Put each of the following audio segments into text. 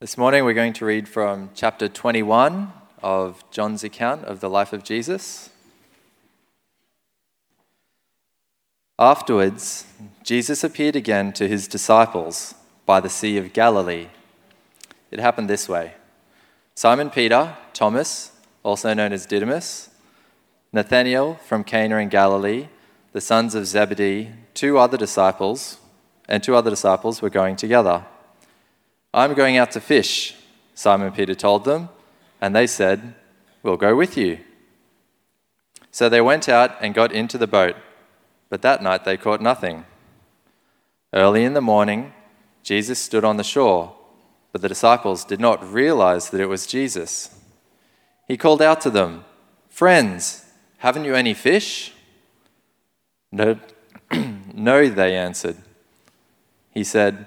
This morning we're going to read from chapter 21 of John's account of the life of Jesus. Afterwards, Jesus appeared again to his disciples by the Sea of Galilee. It happened this way Simon Peter, Thomas, also known as Didymus, Nathanael from Cana in Galilee, the sons of Zebedee, two other disciples, and two other disciples were going together. I'm going out to fish, Simon Peter told them, and they said, We'll go with you. So they went out and got into the boat, but that night they caught nothing. Early in the morning, Jesus stood on the shore, but the disciples did not realize that it was Jesus. He called out to them, Friends, haven't you any fish? No, no, they answered. He said,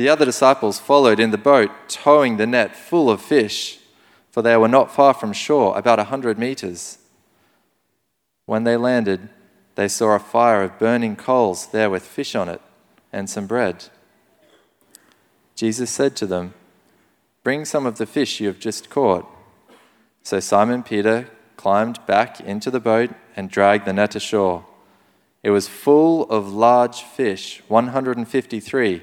The other disciples followed in the boat, towing the net full of fish, for they were not far from shore, about a hundred meters. When they landed, they saw a fire of burning coals there with fish on it and some bread. Jesus said to them, Bring some of the fish you have just caught. So Simon Peter climbed back into the boat and dragged the net ashore. It was full of large fish, 153.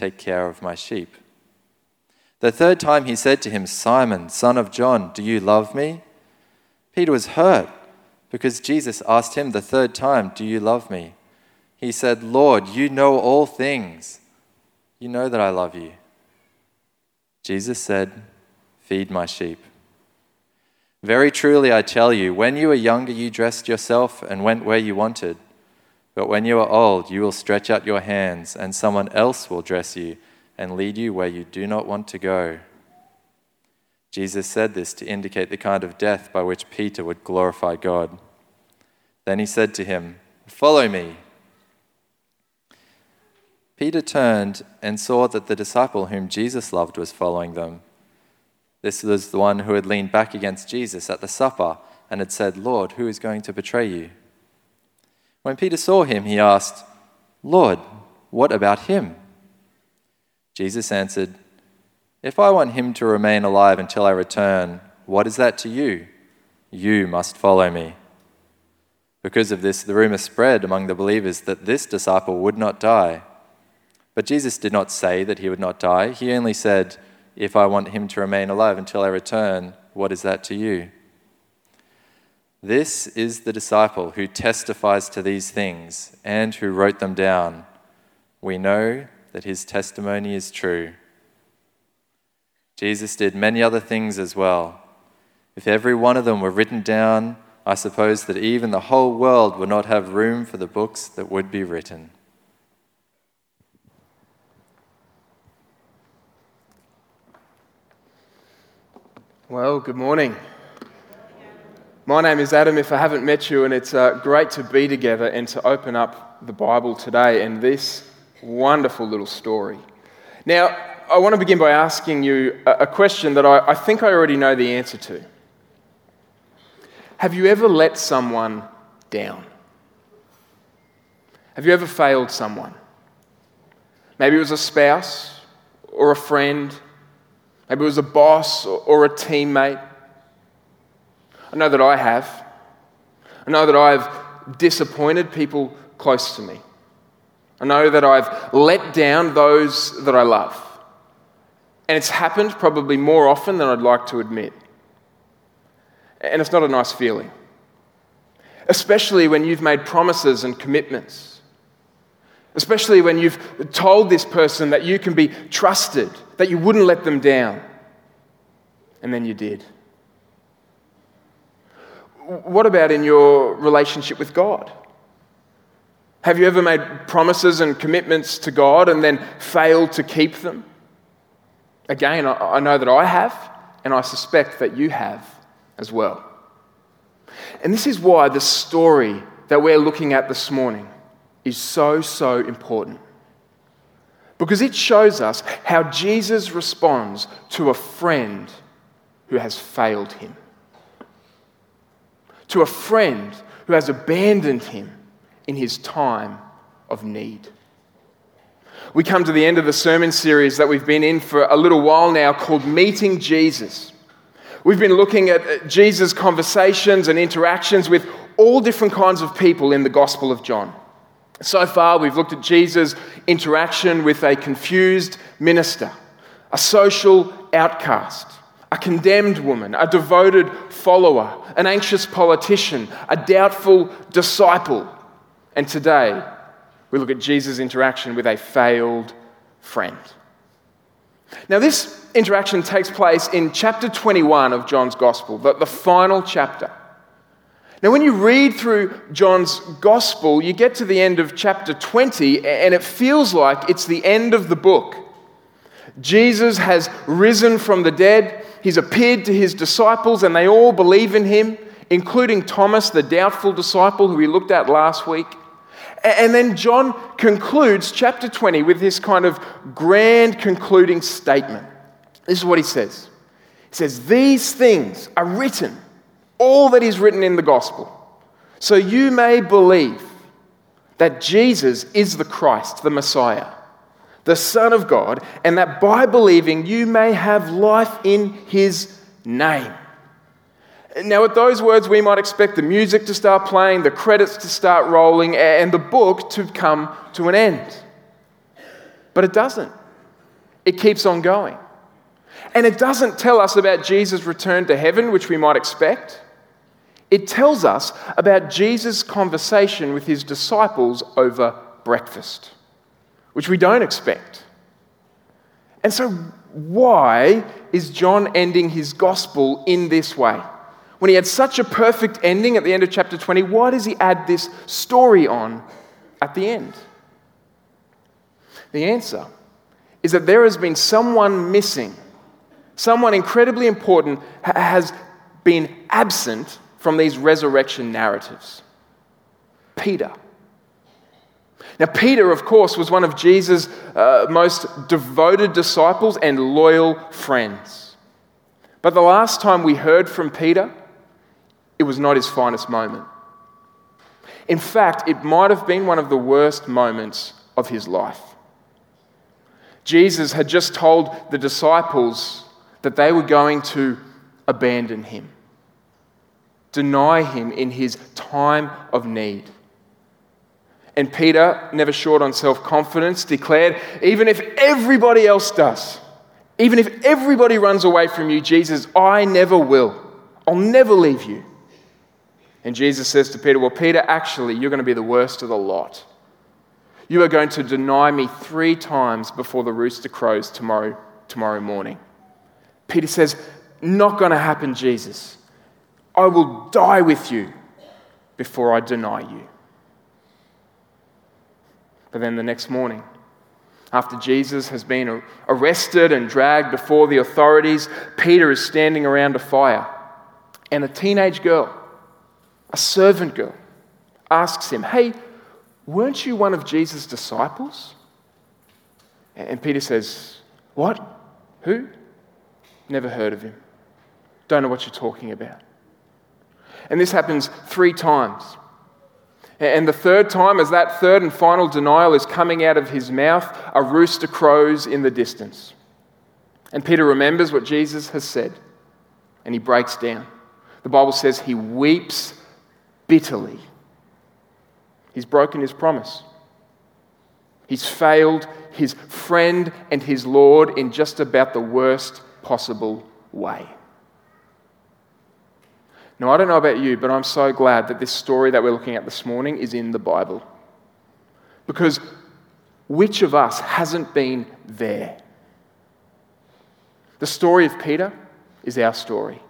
Take care of my sheep. The third time he said to him, Simon, son of John, do you love me? Peter was hurt because Jesus asked him the third time, Do you love me? He said, Lord, you know all things. You know that I love you. Jesus said, Feed my sheep. Very truly, I tell you, when you were younger, you dressed yourself and went where you wanted. But when you are old, you will stretch out your hands, and someone else will dress you and lead you where you do not want to go. Jesus said this to indicate the kind of death by which Peter would glorify God. Then he said to him, Follow me. Peter turned and saw that the disciple whom Jesus loved was following them. This was the one who had leaned back against Jesus at the supper and had said, Lord, who is going to betray you? When Peter saw him, he asked, Lord, what about him? Jesus answered, If I want him to remain alive until I return, what is that to you? You must follow me. Because of this, the rumor spread among the believers that this disciple would not die. But Jesus did not say that he would not die. He only said, If I want him to remain alive until I return, what is that to you? This is the disciple who testifies to these things and who wrote them down. We know that his testimony is true. Jesus did many other things as well. If every one of them were written down, I suppose that even the whole world would not have room for the books that would be written. Well, good morning. My name is Adam, if I haven't met you, and it's uh, great to be together and to open up the Bible today and this wonderful little story. Now, I want to begin by asking you a question that I, I think I already know the answer to. Have you ever let someone down? Have you ever failed someone? Maybe it was a spouse or a friend. Maybe it was a boss or a teammate. I know that I have. I know that I've disappointed people close to me. I know that I've let down those that I love. And it's happened probably more often than I'd like to admit. And it's not a nice feeling, especially when you've made promises and commitments. Especially when you've told this person that you can be trusted, that you wouldn't let them down, and then you did. What about in your relationship with God? Have you ever made promises and commitments to God and then failed to keep them? Again, I know that I have, and I suspect that you have as well. And this is why the story that we're looking at this morning is so, so important. Because it shows us how Jesus responds to a friend who has failed him, to a friend who has abandoned him in his time of need. We come to the end of the sermon series that we've been in for a little while now called Meeting Jesus. We've been looking at Jesus' conversations and interactions with all different kinds of people in the Gospel of John. So far, we've looked at Jesus' interaction with a confused minister, a social outcast, a condemned woman, a devoted follower, an anxious politician, a doubtful disciple. And today, we look at Jesus' interaction with a failed friend. Now, this interaction takes place in chapter 21 of John's Gospel, the, the final chapter. Now, when you read through John's Gospel, you get to the end of chapter 20, and it feels like it's the end of the book. Jesus has risen from the dead, he's appeared to his disciples, and they all believe in him, including Thomas, the doubtful disciple who we looked at last week. And then John concludes chapter 20 with this kind of grand concluding statement. This is what he says He says, These things are written, all that is written in the gospel, so you may believe that Jesus is the Christ, the Messiah, the Son of God, and that by believing you may have life in his name. Now, with those words, we might expect the music to start playing, the credits to start rolling, and the book to come to an end. But it doesn't. It keeps on going. And it doesn't tell us about Jesus' return to heaven, which we might expect. It tells us about Jesus' conversation with his disciples over breakfast, which we don't expect. And so, why is John ending his gospel in this way? when he had such a perfect ending at the end of chapter 20, why does he add this story on at the end? The answer is that there has been someone missing, someone incredibly important has been absent from these resurrection narratives Peter. Now, Peter, of course, was one of Jesus' uh, most devoted disciples and loyal friends. But the last time we heard from Peter, it was not his finest moment. In fact, it might have been one of the worst moments of his life. Jesus had just told the disciples that they were going to abandon him, deny him in his time of need. And Peter, never short on self confidence, declared, Even if everybody else does, even if everybody runs away from you, Jesus, I never will. I'll never leave you. And Jesus says to Peter, Well, Peter, actually, you're going to be the worst of the lot. You are going to deny me three times before the rooster crows tomorrow, tomorrow morning. Peter says, Not going to happen, Jesus. I will die with you before I deny you. But then the next morning, after Jesus has been arrested and dragged before the authorities, Peter is standing around a fire, and a teenage girl a servant girl, asks him, Hey, weren't you one of Jesus' disciples? And Peter says, What? Who? Never heard of him. Don't know what you're talking about. And this happens three times. And the third time, as that third and final denial is coming out of his mouth, a rooster crows in the distance. And Peter remembers what Jesus has said, and he breaks down. The Bible says he weeps bitterly. He's broken his promise. He's failed his friend and his Lord in just about the worst possible way. Now, I don't know about you, but I'm so glad that this story that we're looking at this morning is in the Bible. Because which of us hasn't been there? The story of Peter is our story.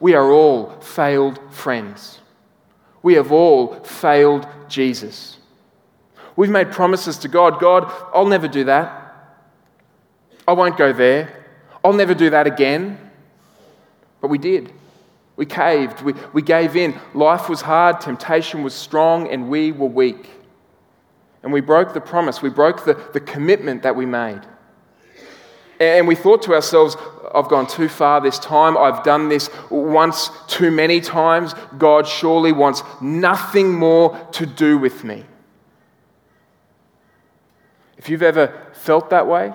We are all failed friends. We have all failed Jesus. We've made promises to God God, I'll never do that. I won't go there. I'll never do that again. But we did. We caved. We, we gave in. Life was hard. Temptation was strong, and we were weak. And we broke the promise. We broke the, the commitment that we made. And we thought to ourselves, I've gone too far this time. I've done this once too many times. God surely wants nothing more to do with me. If you've ever felt that way,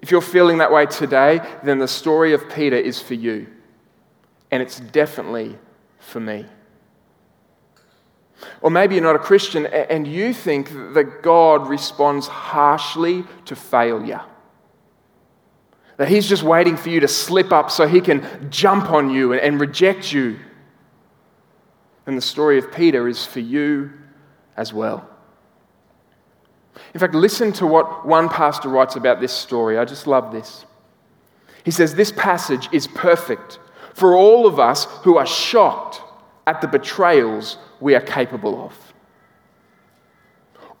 if you're feeling that way today, then the story of Peter is for you. And it's definitely for me. Or maybe you're not a Christian and you think that God responds harshly to failure. That He's just waiting for you to slip up so He can jump on you and reject you. And the story of Peter is for you as well. In fact, listen to what one pastor writes about this story. I just love this. He says, This passage is perfect for all of us who are shocked at the betrayals we are capable of.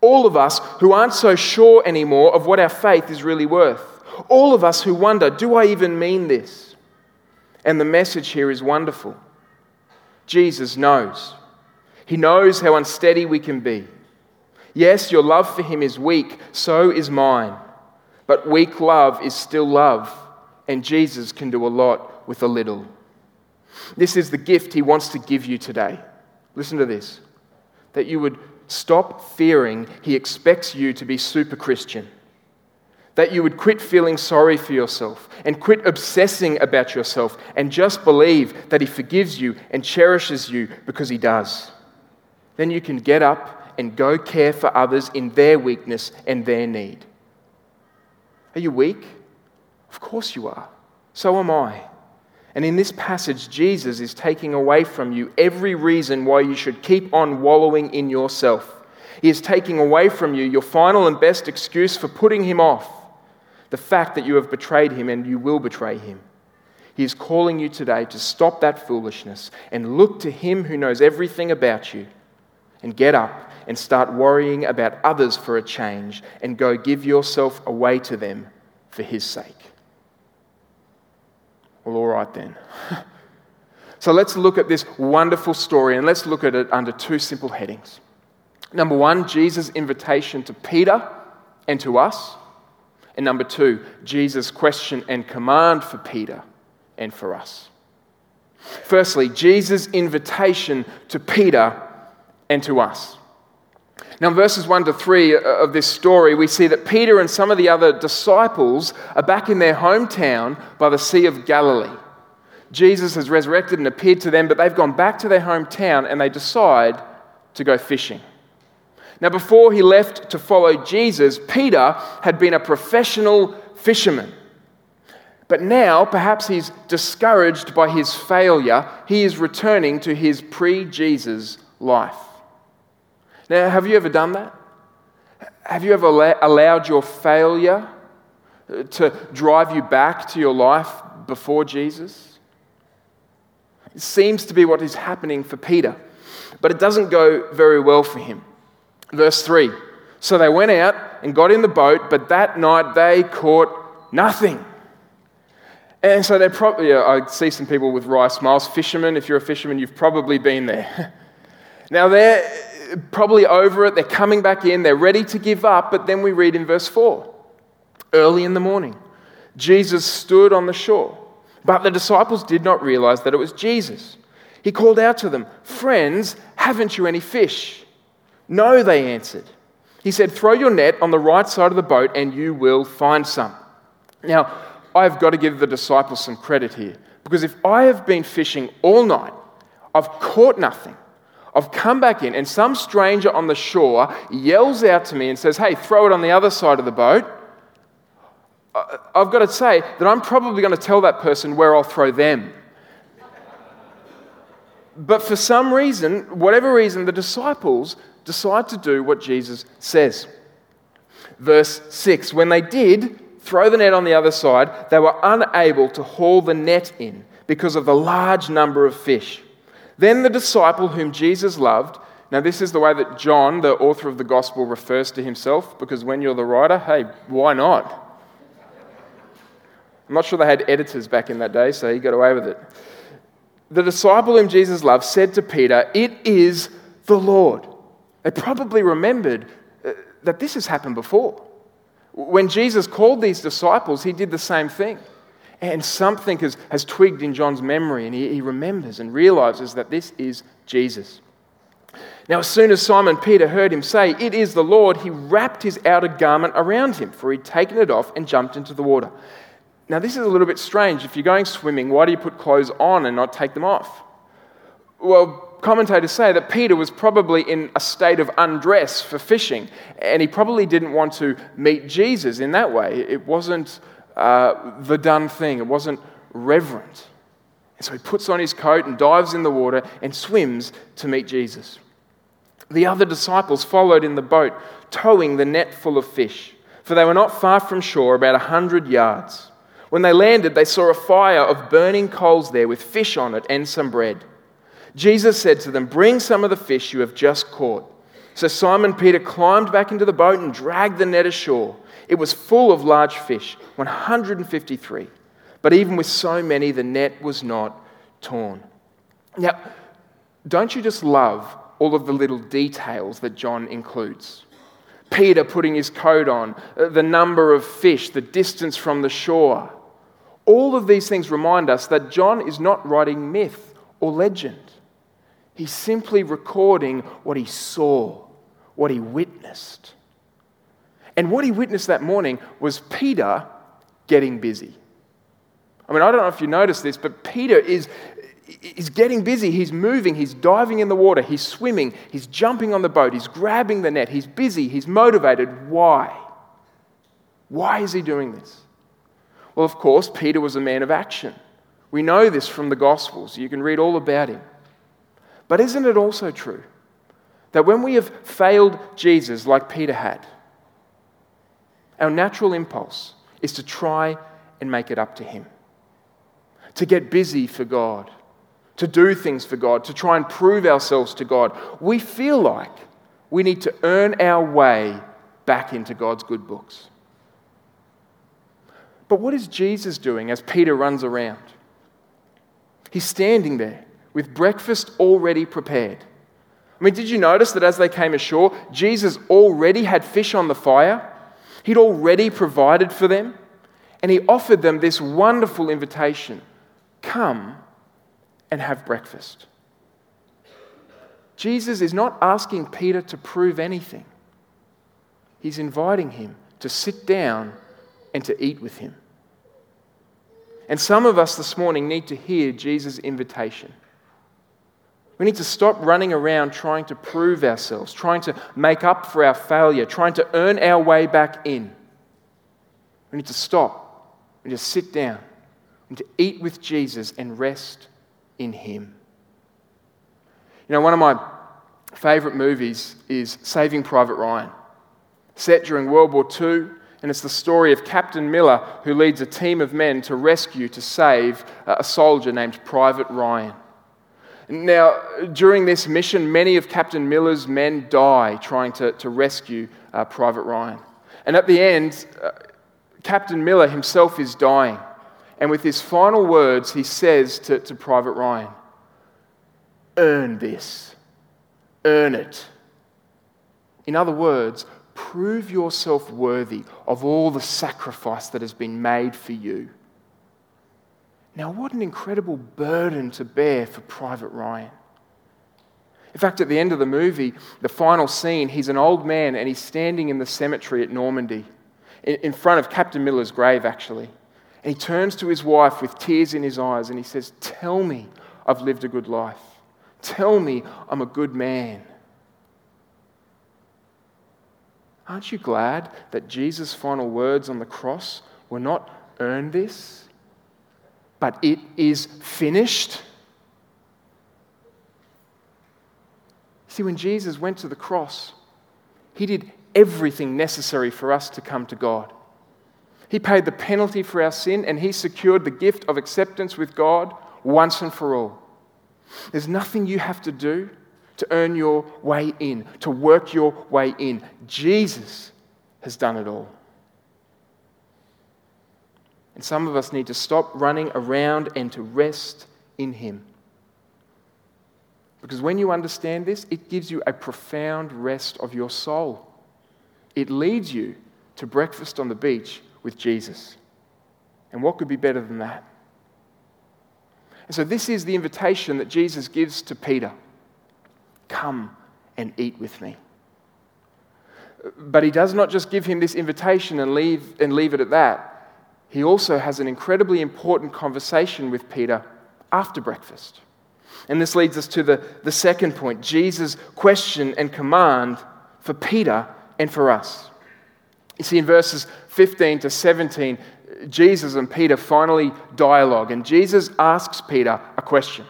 All of us who aren't so sure anymore of what our faith is really worth. All of us who wonder, do I even mean this? And the message here is wonderful. Jesus knows. He knows how unsteady we can be. Yes, your love for him is weak, so is mine. But weak love is still love, and Jesus can do a lot with a little. This is the gift he wants to give you today. Listen to this that you would stop fearing he expects you to be super Christian. That you would quit feeling sorry for yourself and quit obsessing about yourself and just believe that he forgives you and cherishes you because he does. Then you can get up and go care for others in their weakness and their need. Are you weak? Of course you are. So am I. And in this passage, Jesus is taking away from you every reason why you should keep on wallowing in yourself. He is taking away from you your final and best excuse for putting him off the fact that you have betrayed him and you will betray him. He is calling you today to stop that foolishness and look to him who knows everything about you and get up and start worrying about others for a change and go give yourself away to them for his sake. Well, all right then. so let's look at this wonderful story and let's look at it under two simple headings. Number one, Jesus' invitation to Peter and to us. And number two, Jesus' question and command for Peter and for us. Firstly, Jesus' invitation to Peter and to us. Now, verses 1 to 3 of this story, we see that Peter and some of the other disciples are back in their hometown by the Sea of Galilee. Jesus has resurrected and appeared to them, but they've gone back to their hometown and they decide to go fishing. Now, before he left to follow Jesus, Peter had been a professional fisherman. But now, perhaps he's discouraged by his failure, he is returning to his pre Jesus life. Now, have you ever done that? Have you ever allowed your failure uh, to drive you back to your life before Jesus? It seems to be what is happening for Peter, but it doesn't go very well for him. Verse 3 So they went out and got in the boat, but that night they caught nothing. And so they're probably, I see some people with wry smiles. Fishermen, if you're a fisherman, you've probably been there. now they're probably over it. They're coming back in. They're ready to give up. But then we read in verse 4 Early in the morning, Jesus stood on the shore, but the disciples did not realize that it was Jesus. He called out to them, Friends, haven't you any fish? No, they answered. He said, Throw your net on the right side of the boat and you will find some. Now, I've got to give the disciples some credit here because if I have been fishing all night, I've caught nothing, I've come back in, and some stranger on the shore yells out to me and says, Hey, throw it on the other side of the boat. Uh, I've got to say that I'm probably going to tell that person where I'll throw them. But for some reason, whatever reason, the disciples decide to do what Jesus says. Verse 6 When they did throw the net on the other side, they were unable to haul the net in because of the large number of fish. Then the disciple whom Jesus loved, now this is the way that John, the author of the gospel, refers to himself, because when you're the writer, hey, why not? I'm not sure they had editors back in that day, so he got away with it. The disciple whom Jesus loved said to Peter, It is the Lord. They probably remembered uh, that this has happened before. When Jesus called these disciples, he did the same thing. And something has, has twigged in John's memory, and he, he remembers and realizes that this is Jesus. Now, as soon as Simon Peter heard him say, It is the Lord, he wrapped his outer garment around him, for he'd taken it off and jumped into the water. Now, this is a little bit strange. If you're going swimming, why do you put clothes on and not take them off? Well, commentators say that Peter was probably in a state of undress for fishing, and he probably didn't want to meet Jesus in that way. It wasn't uh, the done thing, it wasn't reverent. And so he puts on his coat and dives in the water and swims to meet Jesus. The other disciples followed in the boat, towing the net full of fish, for they were not far from shore, about a hundred yards. When they landed, they saw a fire of burning coals there with fish on it and some bread. Jesus said to them, Bring some of the fish you have just caught. So Simon Peter climbed back into the boat and dragged the net ashore. It was full of large fish, 153. But even with so many, the net was not torn. Now, don't you just love all of the little details that John includes? Peter putting his coat on, uh, the number of fish, the distance from the shore. All of these things remind us that John is not writing myth or legend. He's simply recording what he saw, what he witnessed. And what he witnessed that morning was Peter getting busy. I mean, I don't know if you noticed this, but Peter is, is getting busy. He's moving, he's diving in the water, he's swimming, he's jumping on the boat, he's grabbing the net, he's busy, he's motivated. Why? Why is he doing this? Well, of course, Peter was a man of action. We know this from the Gospels. You can read all about him. But isn't it also true that when we have failed Jesus like Peter had, our natural impulse is to try and make it up to Him, to get busy for God, to do things for God, to try and prove ourselves to God. We feel like we need to earn our way back into God's good books. But what is Jesus doing as Peter runs around? He's standing there with breakfast already prepared. I mean, did you notice that as they came ashore, Jesus already had fish on the fire? He'd already provided for them, and he offered them this wonderful invitation come and have breakfast. Jesus is not asking Peter to prove anything, he's inviting him to sit down and to eat with him. And some of us this morning need to hear Jesus' invitation. We need to stop running around trying to prove ourselves, trying to make up for our failure, trying to earn our way back in. We need to stop and just sit down and to eat with Jesus and rest in Him. You know, one of my favourite movies is Saving Private Ryan, set during World War II, and it's the story of Captain Miller who leads a team of men to rescue, to save uh, a soldier named Private Ryan. Now, during this mission, many of Captain Miller's men die trying to, to rescue uh, Private Ryan. And at the end, uh, Captain Miller himself is dying. And with his final words, he says to, to Private Ryan, Earn this, earn it. In other words, prove yourself worthy of all the sacrifice that has been made for you. Now, what an incredible burden to bear for Private Ryan. In fact, at the end of the movie, the final scene, he's an old man and he's standing in the cemetery at Normandy, in front of Captain Miller's grave, actually. And he turns to his wife with tears in his eyes and he says, Tell me I've lived a good life. Tell me I'm a good man. Aren't you glad that Jesus' final words on the cross were not earn this, but it is finished? See, when Jesus went to the cross, he did everything necessary for us to come to God. He paid the penalty for our sin and he secured the gift of acceptance with God once and for all. There's nothing you have to do to earn your way in, to work your way in. Jesus has done it all. And some of us need to stop running around and to rest in Him. Because when you understand this, it gives you a profound rest of your soul. It leads you to breakfast on the beach with Jesus. And what could be better than that? And so, this is the invitation that Jesus gives to Peter Come and eat with me. But he does not just give him this invitation and leave, and leave it at that. He also has an incredibly important conversation with Peter after breakfast. And this leads us to the, the second point Jesus' question and command for Peter and for us. You see, in verses 15 to 17, Jesus and Peter finally dialogue, and Jesus asks Peter a question.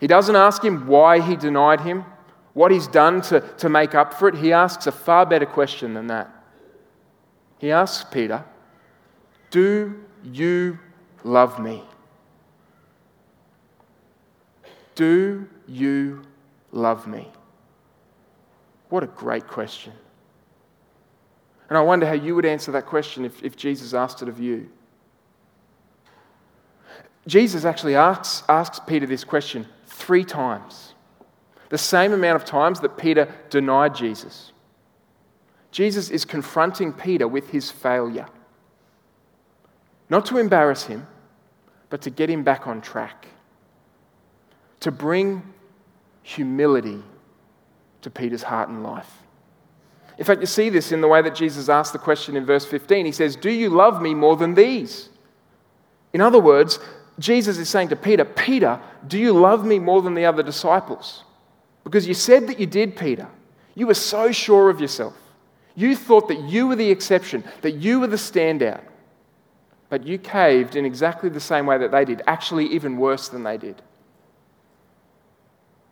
He doesn't ask him why he denied him, what he's done to, to make up for it. He asks a far better question than that. He asks Peter, Do you love me? Do you love me? What a great question. And I wonder how you would answer that question if, if Jesus asked it of you. Jesus actually asks, asks Peter this question three times. The same amount of times that Peter denied Jesus. Jesus is confronting Peter with his failure. Not to embarrass him, but to get him back on track. To bring humility to Peter's heart and life. In fact, you see this in the way that Jesus asked the question in verse 15. He says, Do you love me more than these? In other words, Jesus is saying to Peter, Peter, do you love me more than the other disciples? Because you said that you did, Peter. You were so sure of yourself. You thought that you were the exception, that you were the standout. But you caved in exactly the same way that they did, actually, even worse than they did.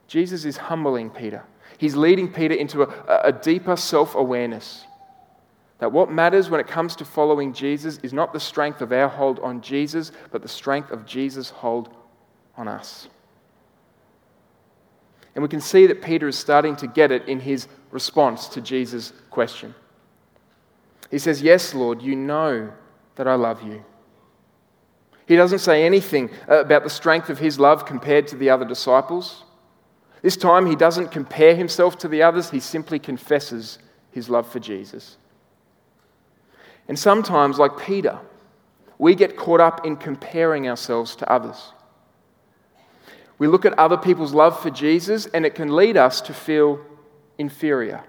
Jesus is humbling Peter. He's leading Peter into a, a deeper self awareness. That what matters when it comes to following Jesus is not the strength of our hold on Jesus, but the strength of Jesus' hold on us. And we can see that Peter is starting to get it in his response to Jesus' question. He says, Yes, Lord, you know that I love you. He doesn't say anything about the strength of his love compared to the other disciples. This time, he doesn't compare himself to the others, he simply confesses his love for Jesus. And sometimes, like Peter, we get caught up in comparing ourselves to others. We look at other people's love for Jesus, and it can lead us to feel inferior.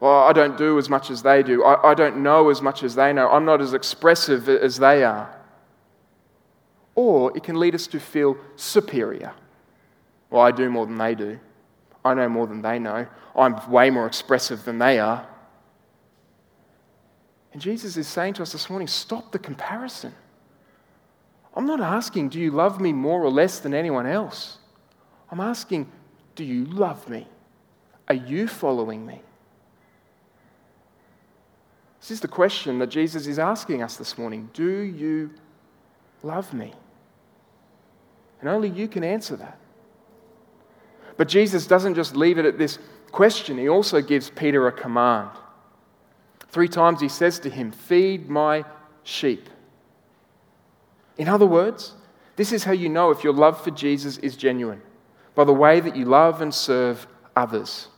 Well, I don't do as much as they do. I, I don't know as much as they know. I'm not as expressive as they are. Or it can lead us to feel superior. Well, I do more than they do. I know more than they know. I'm way more expressive than they are. And Jesus is saying to us this morning stop the comparison. I'm not asking, do you love me more or less than anyone else? I'm asking, do you love me? Are you following me? This is the question that Jesus is asking us this morning. Do you love me? And only you can answer that. But Jesus doesn't just leave it at this question, he also gives Peter a command. Three times he says to him, Feed my sheep. In other words, this is how you know if your love for Jesus is genuine by the way that you love and serve others.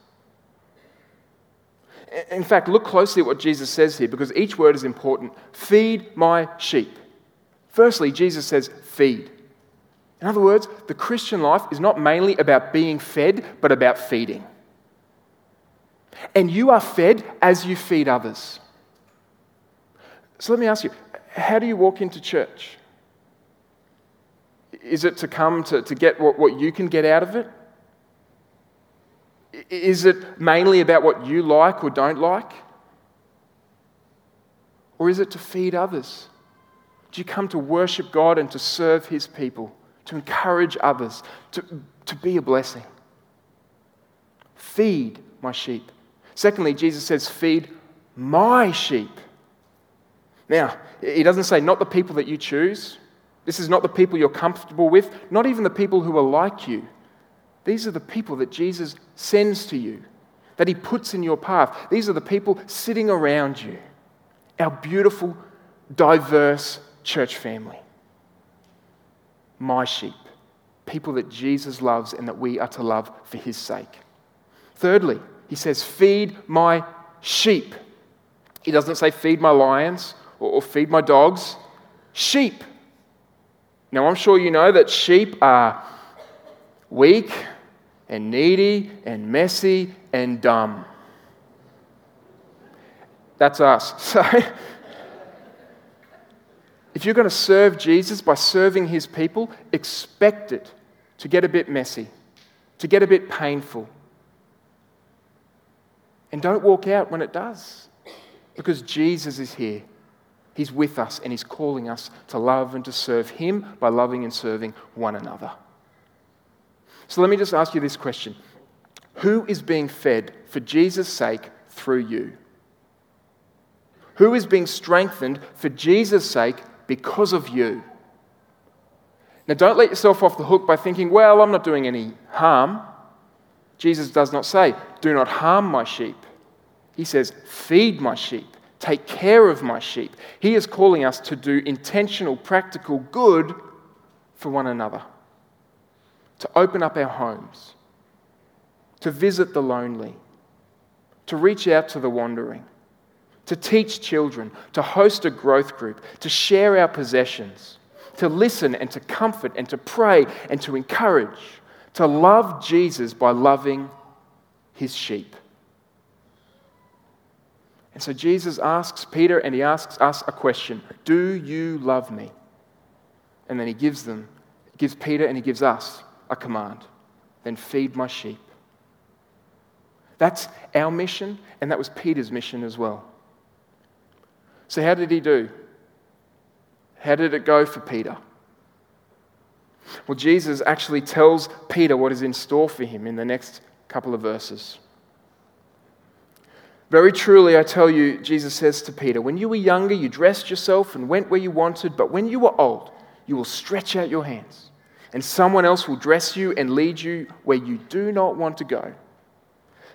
In fact, look closely at what Jesus says here because each word is important. Feed my sheep. Firstly, Jesus says, feed. In other words, the Christian life is not mainly about being fed, but about feeding. And you are fed as you feed others. So let me ask you how do you walk into church? Is it to come to, to get what, what you can get out of it? Is it mainly about what you like or don't like? Or is it to feed others? Do you come to worship God and to serve His people? To encourage others, to, to be a blessing. Feed my sheep. Secondly, Jesus says, Feed my sheep. Now, he doesn't say, not the people that you choose. This is not the people you're comfortable with, not even the people who are like you. These are the people that Jesus sends to you, that he puts in your path. These are the people sitting around you, our beautiful, diverse church family my sheep, people that Jesus loves and that we are to love for his sake. Thirdly, he says, Feed my sheep. He doesn't say, Feed my lions or, feed my dogs. Sheep. Now, I'm sure you know that sheep are weak and needy and messy and dumb. That's us. So, if you're going to serve Jesus by serving his people, expect it to get a bit messy, to get a bit painful. And don't walk out when it does, because Jesus is here. He's with us and he's calling us to love and to serve him by loving and serving one another. So let me just ask you this question Who is being fed for Jesus' sake through you? Who is being strengthened for Jesus' sake because of you. Now, don't let yourself off the hook by thinking, well, I'm not doing any harm. Jesus does not say, do not harm my sheep. He says, feed my sheep, take care of my sheep. He is calling us to do intentional, practical good for one another, to open up our homes, to visit the lonely, to reach out to the wandering, to teach children, to host a growth group, to share our possessions, to listen and to comfort and to pray and to encourage, to love Jesus by loving his sheep. And so Jesus asks Peter and he asks us a question Do you love me? And then he gives them, gives Peter and he gives us a command. Then feed my sheep. That's our mission, and that was Peter's mission as well. So, how did he do? How did it go for Peter? Well, Jesus actually tells Peter what is in store for him in the next couple of verses. Very truly, I tell you, Jesus says to Peter, when you were younger, you dressed yourself and went where you wanted, but when you were old, you will stretch out your hands, and someone else will dress you and lead you where you do not want to go.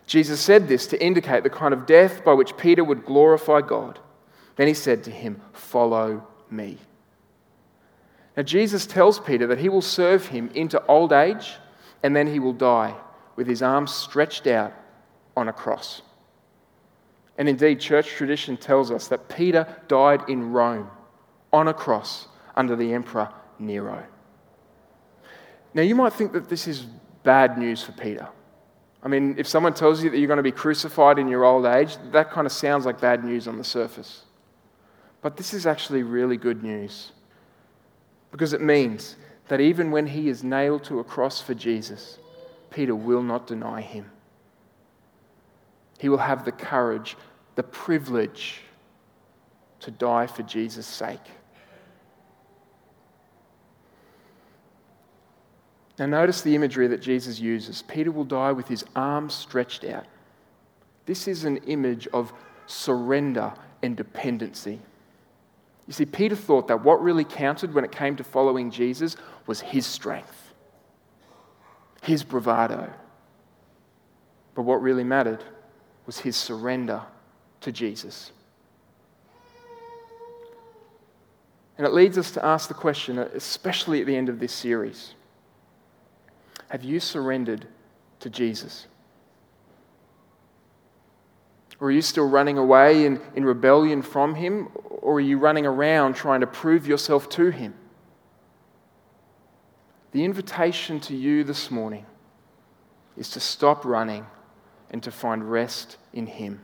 Jesus said this to indicate the kind of death by which Peter would glorify God. Then he said to him, Follow me. Now, Jesus tells Peter that he will serve him into old age and then he will die with his arms stretched out on a cross. And indeed, church tradition tells us that Peter died in Rome on a cross under the Emperor Nero. Now, you might think that this is bad news for Peter. I mean, if someone tells you that you're going to be crucified in your old age, that kind of sounds like bad news on the surface. But this is actually really good news because it means that even when he is nailed to a cross for Jesus, Peter will not deny him. He will have the courage, the privilege to die for Jesus' sake. Now, notice the imagery that Jesus uses. Peter will die with his arms stretched out. This is an image of surrender and dependency. You see, Peter thought that what really counted when it came to following Jesus was his strength, his bravado. But what really mattered was his surrender to Jesus. And it leads us to ask the question, especially at the end of this series Have you surrendered to Jesus? Or are you still running away in, in rebellion from Him? Or are you running around trying to prove yourself to Him? The invitation to you this morning is to stop running and to find rest in Him.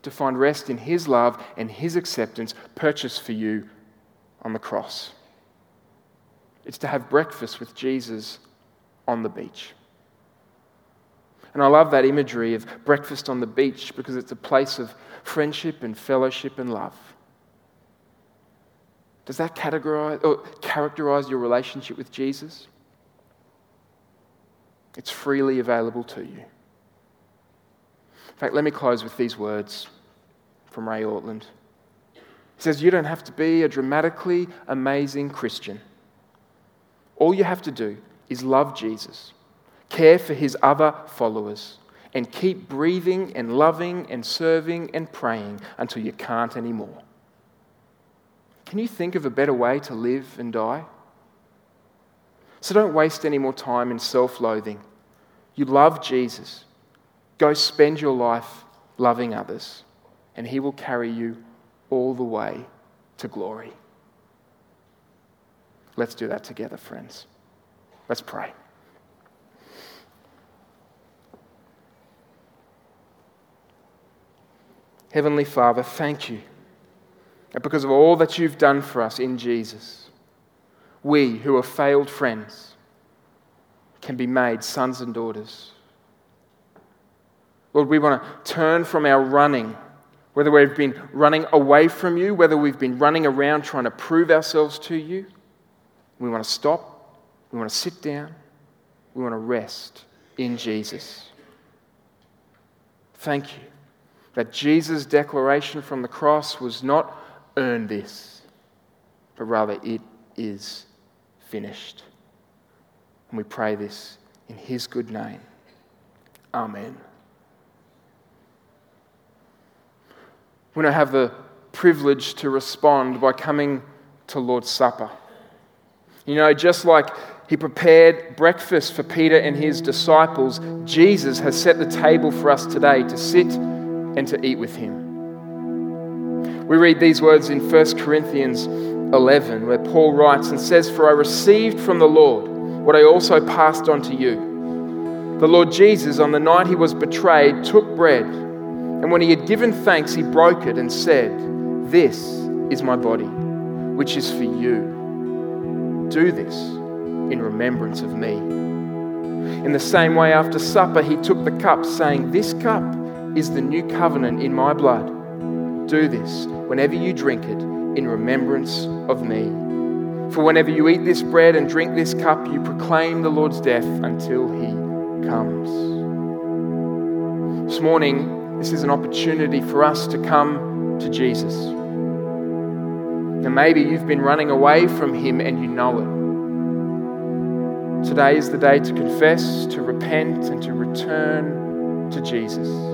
To find rest in His love and His acceptance purchased for you on the cross. It's to have breakfast with Jesus on the beach. And I love that imagery of breakfast on the beach because it's a place of friendship and fellowship and love. Does that categorize or characterize your relationship with Jesus? It's freely available to you. In fact, let me close with these words from Ray Ortlund. He says, You don't have to be a dramatically amazing Christian. All you have to do is love Jesus, care for his other followers, and keep breathing and loving and serving and praying until you can't anymore. Can you think of a better way to live and die? So don't waste any more time in self loathing. You love Jesus. Go spend your life loving others, and He will carry you all the way to glory. Let's do that together, friends. Let's pray. Heavenly Father, thank you that because of all that you've done for us in Jesus, we who are failed friends can be made sons and daughters. Lord, we want to turn from our running, whether we've been running away from you, whether we've been running around trying to prove ourselves to you. We want to stop. We want to sit down. We want to rest in Jesus. Thank you that Jesus' declaration from the cross was not earn this, but rather it is finished. And we pray this in His good name. Amen. We don't have the privilege to respond by coming to Lord's Supper. You know, just like he prepared breakfast for Peter and his disciples, Jesus has set the table for us today to sit and to eat with him. We read these words in 1 Corinthians 11, where Paul writes and says, For I received from the Lord what I also passed on to you. The Lord Jesus, on the night he was betrayed, took bread, and when he had given thanks, he broke it and said, This is my body, which is for you. Do this in remembrance of me. In the same way, after supper, he took the cup, saying, This cup is the new covenant in my blood. Do this whenever you drink it in remembrance of me. For whenever you eat this bread and drink this cup, you proclaim the Lord's death until he comes. This morning, this is an opportunity for us to come to Jesus. And maybe you've been running away from him and you know it. Today is the day to confess, to repent, and to return to Jesus.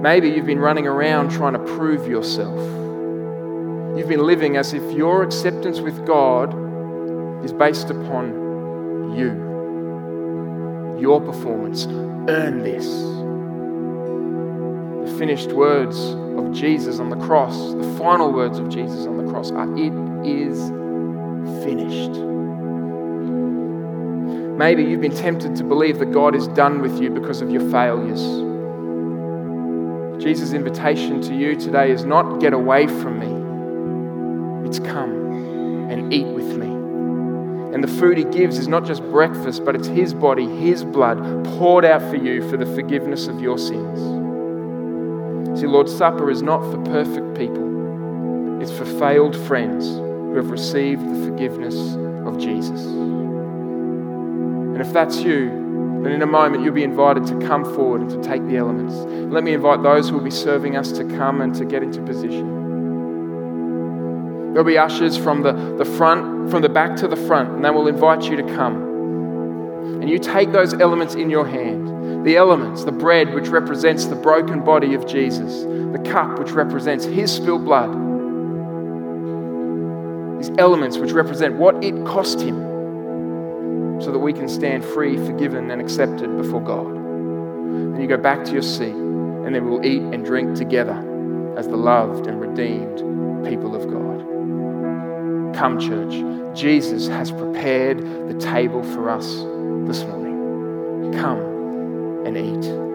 Maybe you've been running around trying to prove yourself. You've been living as if your acceptance with God is based upon you, your performance. Earn this. The finished words of Jesus on the cross, the final words of Jesus on the cross are It is finished. Maybe you've been tempted to believe that God is done with you because of your failures. Jesus' invitation to you today is not get away from me, it's come and eat with me. And the food he gives is not just breakfast, but it's his body, his blood poured out for you for the forgiveness of your sins. See, Lord's Supper is not for perfect people, it's for failed friends who have received the forgiveness of Jesus. And if that's you, then in a moment, you'll be invited to come forward and to take the elements. Let me invite those who will be serving us to come and to get into position. There'll be ushers from the, the front, from the back to the front, and they will invite you to come. And you take those elements in your hand the elements, the bread, which represents the broken body of Jesus, the cup, which represents his spilled blood, these elements, which represent what it cost him so that we can stand free, forgiven, and accepted before God. Then you go back to your seat, and then we'll eat and drink together as the loved and redeemed people of God. Come, church. Jesus has prepared the table for us this morning. Come and eat.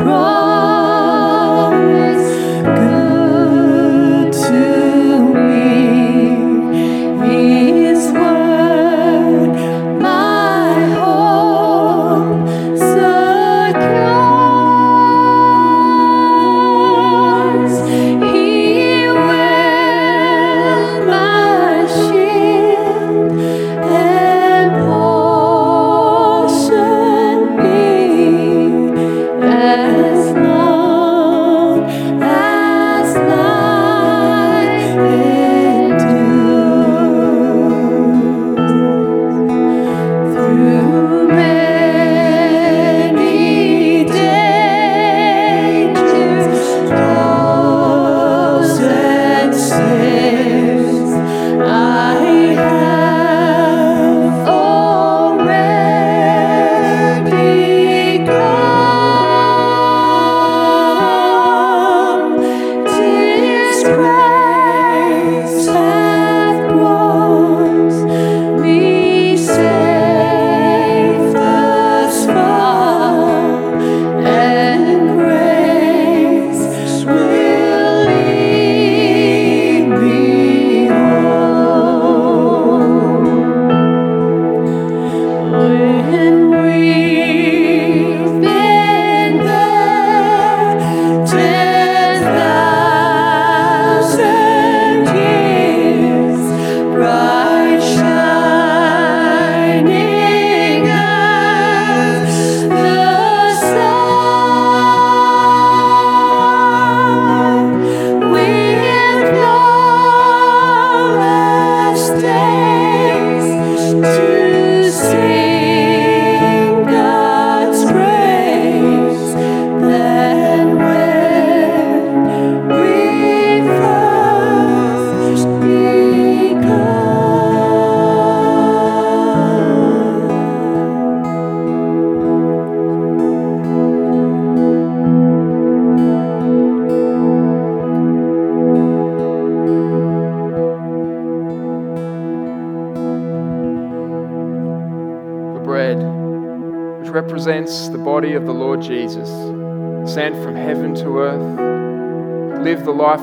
Has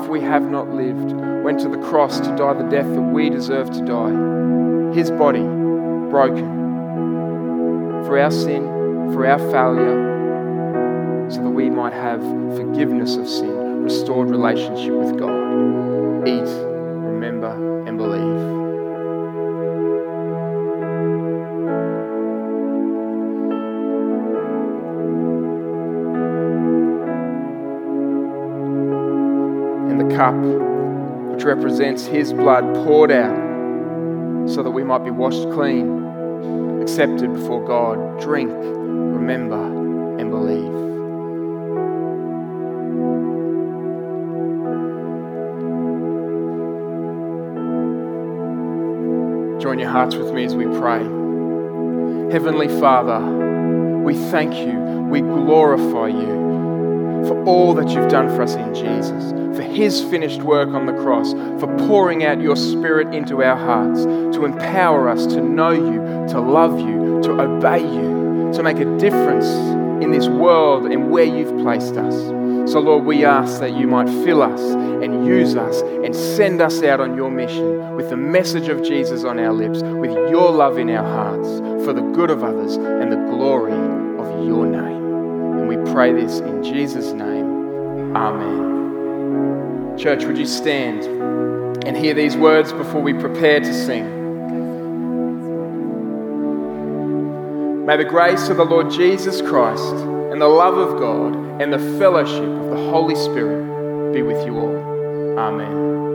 we have not lived, went to the cross to die the death that we deserve to die. His body broken for our sin, for our failure, so that we might have forgiveness of sin, restored relationship with God. Eat, cup, which represents his blood poured out so that we might be washed clean, accepted before God. Drink, remember, and believe. Join your hearts with me as we pray. Heavenly Father, we thank you, we glorify you for all that you've done for us in Jesus, for his finished work on the cross, for pouring out your spirit into our hearts to empower us to know you, to love you, to obey you, to make a difference in this world and where you've placed us. So, Lord, we ask that you might fill us and use us and send us out on your mission with the message of Jesus on our lips, with your love in our hearts, for the good of others and the glory pray this in Jesus' name. Amen. Church, would you stand and hear these words before we prepare to sing? May the grace of the Lord Jesus Christ and the love of God and the fellowship of the Holy Spirit be with you all. Amen.